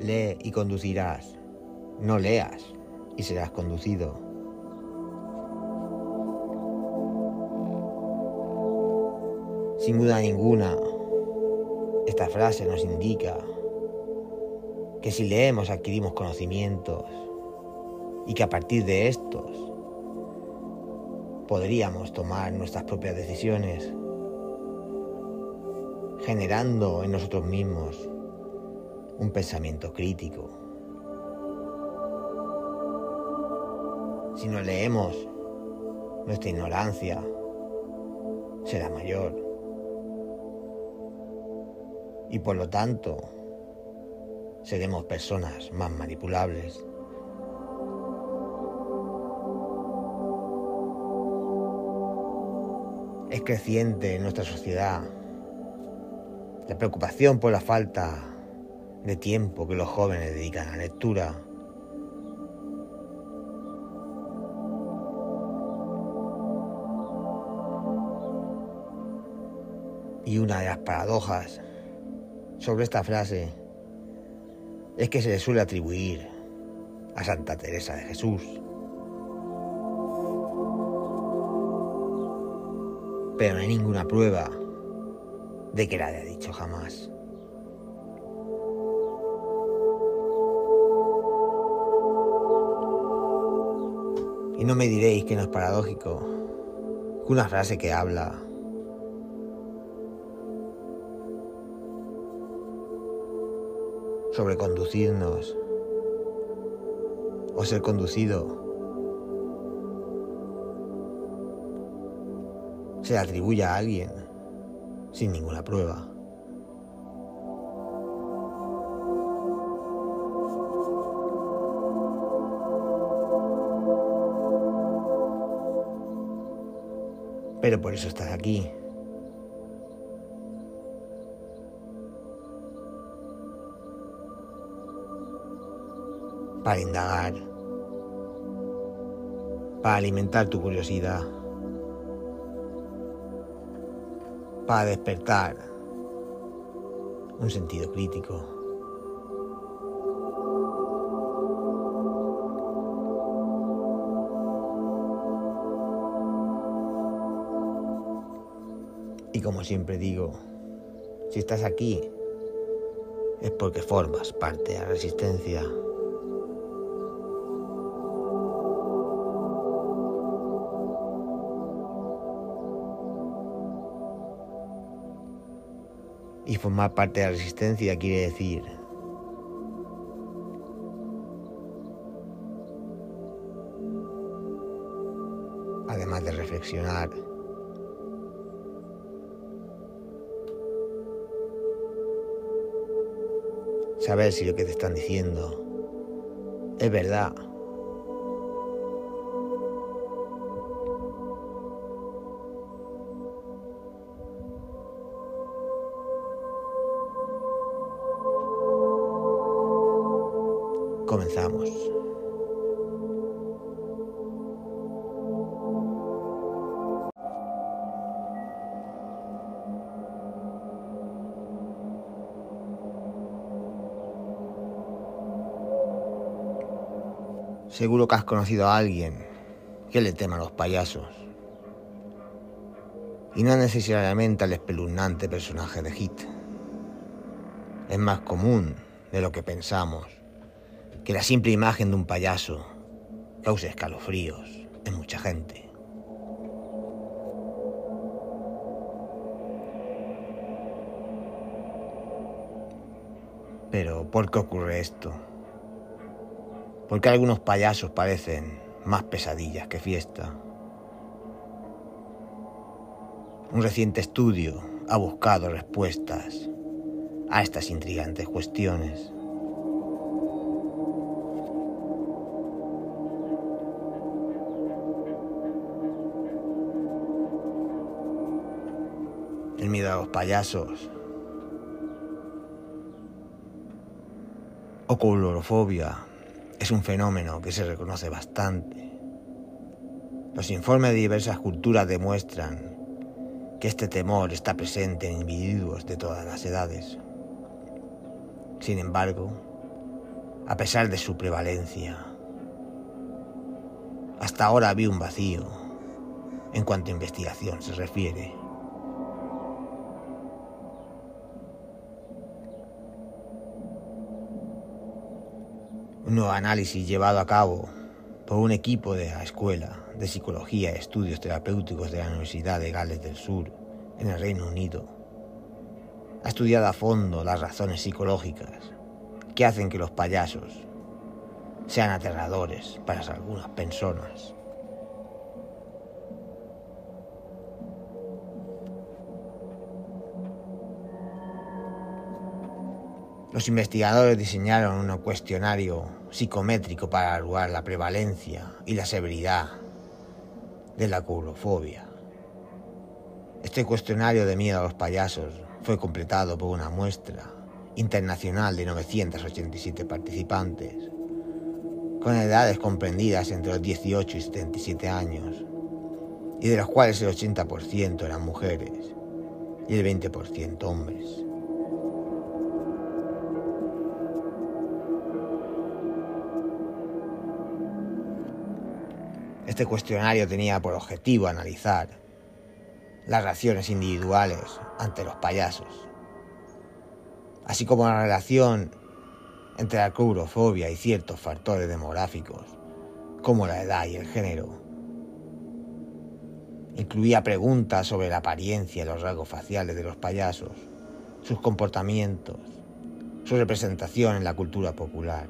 Lee y conducirás. No leas y serás conducido. Sin duda ninguna, esta frase nos indica que si leemos adquirimos conocimientos y que a partir de estos podríamos tomar nuestras propias decisiones, generando en nosotros mismos un pensamiento crítico. Si no leemos, nuestra ignorancia será mayor. Y por lo tanto, seremos personas más manipulables. Es creciente en nuestra sociedad la preocupación por la falta de tiempo que los jóvenes dedican a la lectura. Y una de las paradojas sobre esta frase es que se le suele atribuir a Santa Teresa de Jesús. Pero no hay ninguna prueba de que la haya dicho jamás. Y no me diréis que no es paradójico que una frase que habla sobre conducirnos o ser conducido se atribuya a alguien sin ninguna prueba. Pero por eso estás aquí. Para indagar. Para alimentar tu curiosidad. Para despertar un sentido crítico. Y como siempre digo, si estás aquí es porque formas parte de la resistencia. Y formar parte de la resistencia quiere decir además de reflexionar, saber si lo que te están diciendo es verdad. Comenzamos. Seguro que has conocido a alguien que le tema a los payasos. Y no necesariamente al espeluznante personaje de Hit. Es más común de lo que pensamos que la simple imagen de un payaso cause escalofríos en mucha gente. Pero, ¿por qué ocurre esto? Porque algunos payasos parecen más pesadillas que fiesta. Un reciente estudio ha buscado respuestas a estas intrigantes cuestiones. El miedo a los payasos. O colorofobia es un fenómeno que se reconoce bastante. Los informes de diversas culturas demuestran que este temor está presente en individuos de todas las edades. Sin embargo, a pesar de su prevalencia. Hasta ahora había un vacío en cuanto a investigación se refiere. Un nuevo análisis llevado a cabo por un equipo de la Escuela de Psicología y Estudios Terapéuticos de la Universidad de Gales del Sur, en el Reino Unido, ha estudiado a fondo las razones psicológicas que hacen que los payasos sean aterradores para algunas personas. Los investigadores diseñaron un cuestionario psicométrico para evaluar la prevalencia y la severidad de la courofobia. Este cuestionario de miedo a los payasos fue completado por una muestra internacional de 987 participantes, con edades comprendidas entre los 18 y 77 años, y de los cuales el 80% eran mujeres y el 20% hombres. Este cuestionario tenía por objetivo analizar las reacciones individuales ante los payasos, así como la relación entre la courofobia y ciertos factores demográficos, como la edad y el género. Incluía preguntas sobre la apariencia y los rasgos faciales de los payasos, sus comportamientos, su representación en la cultura popular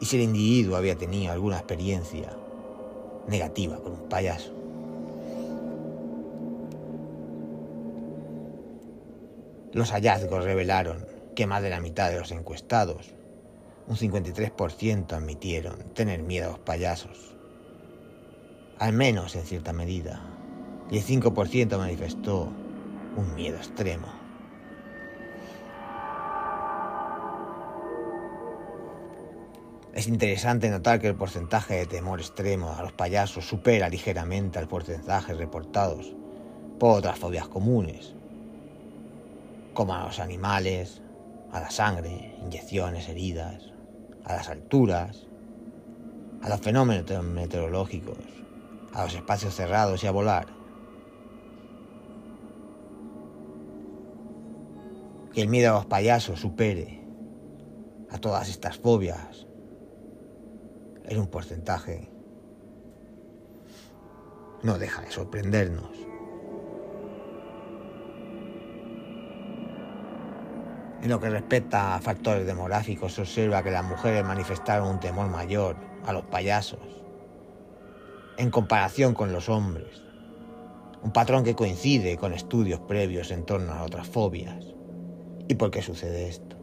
y si el individuo había tenido alguna experiencia negativa con un payaso. Los hallazgos revelaron que más de la mitad de los encuestados, un 53%, admitieron tener miedo a los payasos, al menos en cierta medida, y el 5% manifestó un miedo extremo. Es interesante notar que el porcentaje de temor extremo a los payasos supera ligeramente al porcentaje reportados por otras fobias comunes, como a los animales, a la sangre, inyecciones, heridas, a las alturas, a los fenómenos meteorológicos, a los espacios cerrados y a volar. Que el miedo a los payasos supere a todas estas fobias en un porcentaje, no deja de sorprendernos. En lo que respecta a factores demográficos, se observa que las mujeres manifestaron un temor mayor a los payasos en comparación con los hombres, un patrón que coincide con estudios previos en torno a otras fobias. ¿Y por qué sucede esto?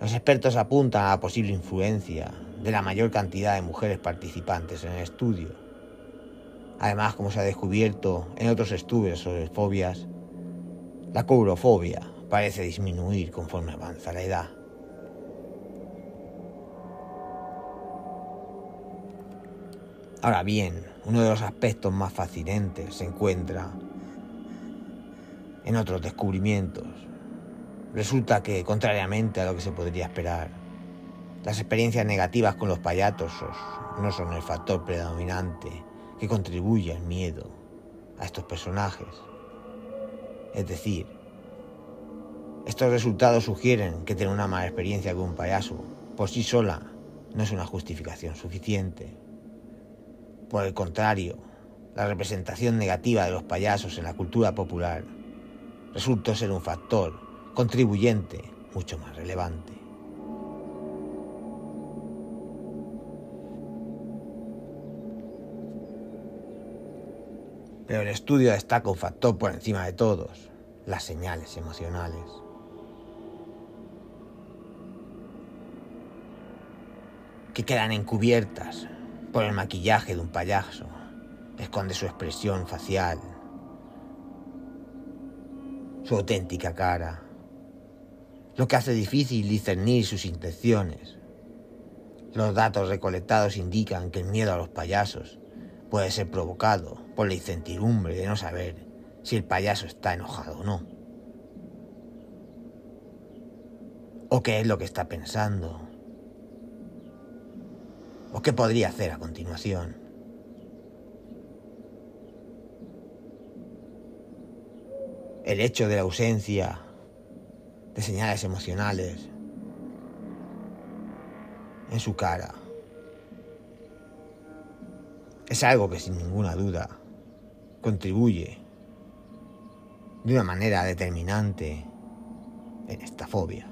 Los expertos apuntan a la posible influencia de la mayor cantidad de mujeres participantes en el estudio. Además, como se ha descubierto en otros estudios sobre fobias, la courofobia parece disminuir conforme avanza la edad. Ahora bien, uno de los aspectos más fascinantes se encuentra en otros descubrimientos Resulta que, contrariamente a lo que se podría esperar, las experiencias negativas con los payasos no son el factor predominante que contribuye al miedo a estos personajes. Es decir, estos resultados sugieren que tener una mala experiencia con un payaso por sí sola no es una justificación suficiente. Por el contrario, la representación negativa de los payasos en la cultura popular resulta ser un factor contribuyente mucho más relevante. Pero el estudio destaca un factor por encima de todos, las señales emocionales. que quedan encubiertas por el maquillaje de un payaso, esconde su expresión facial, su auténtica cara, lo que hace difícil discernir sus intenciones. Los datos recolectados indican que el miedo a los payasos puede ser provocado por la incertidumbre de no saber si el payaso está enojado o no. ¿O qué es lo que está pensando? ¿O qué podría hacer a continuación? El hecho de la ausencia de señales emocionales en su cara es algo que sin ninguna duda contribuye de una manera determinante en esta fobia.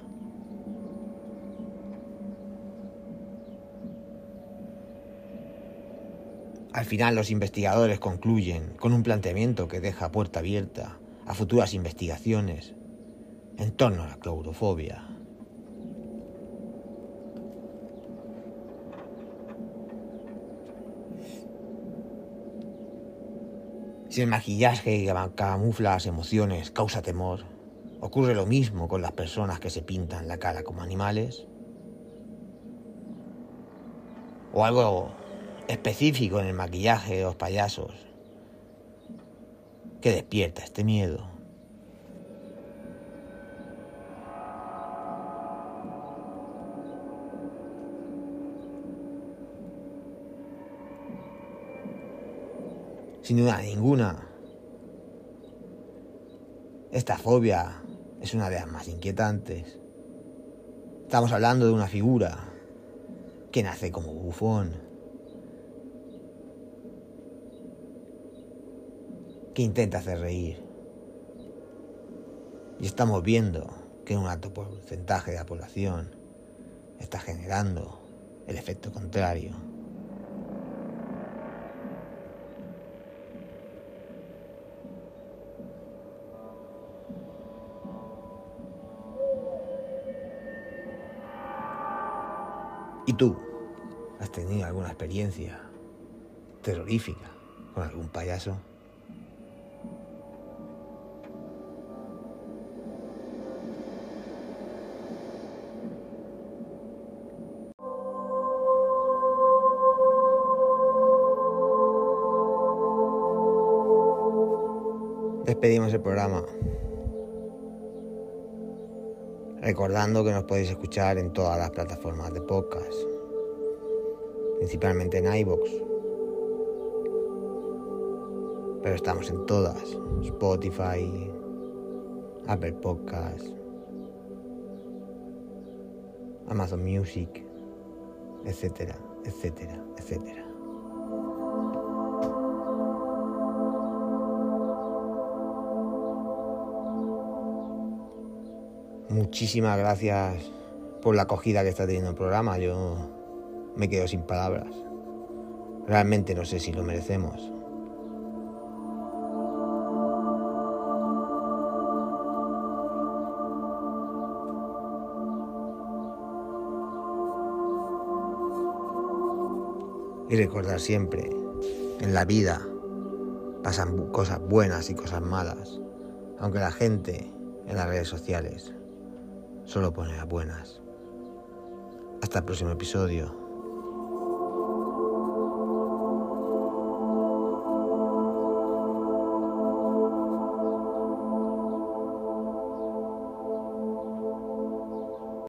Al final los investigadores concluyen con un planteamiento que deja puerta abierta a futuras investigaciones en torno a la claurofobia. Si el maquillaje camufla las emociones causa temor, ocurre lo mismo con las personas que se pintan la cara como animales. O algo específico en el maquillaje de los payasos que despierta este miedo. Sin duda ninguna, esta fobia es una de las más inquietantes. Estamos hablando de una figura que nace como bufón, que intenta hacer reír. Y estamos viendo que un alto porcentaje de la población está generando el efecto contrario. ¿Y tú? ¿Has tenido alguna experiencia terrorífica con algún payaso? Despedimos el programa. Recordando que nos podéis escuchar en todas las plataformas de podcast, principalmente en iBox. Pero estamos en todas: Spotify, Apple Podcasts, Amazon Music, etcétera, etcétera, etcétera. Muchísimas gracias por la acogida que está teniendo el programa. Yo me quedo sin palabras. Realmente no sé si lo merecemos. Y recordar siempre, en la vida pasan cosas buenas y cosas malas, aunque la gente en las redes sociales solo pone a buenas. Hasta el próximo episodio.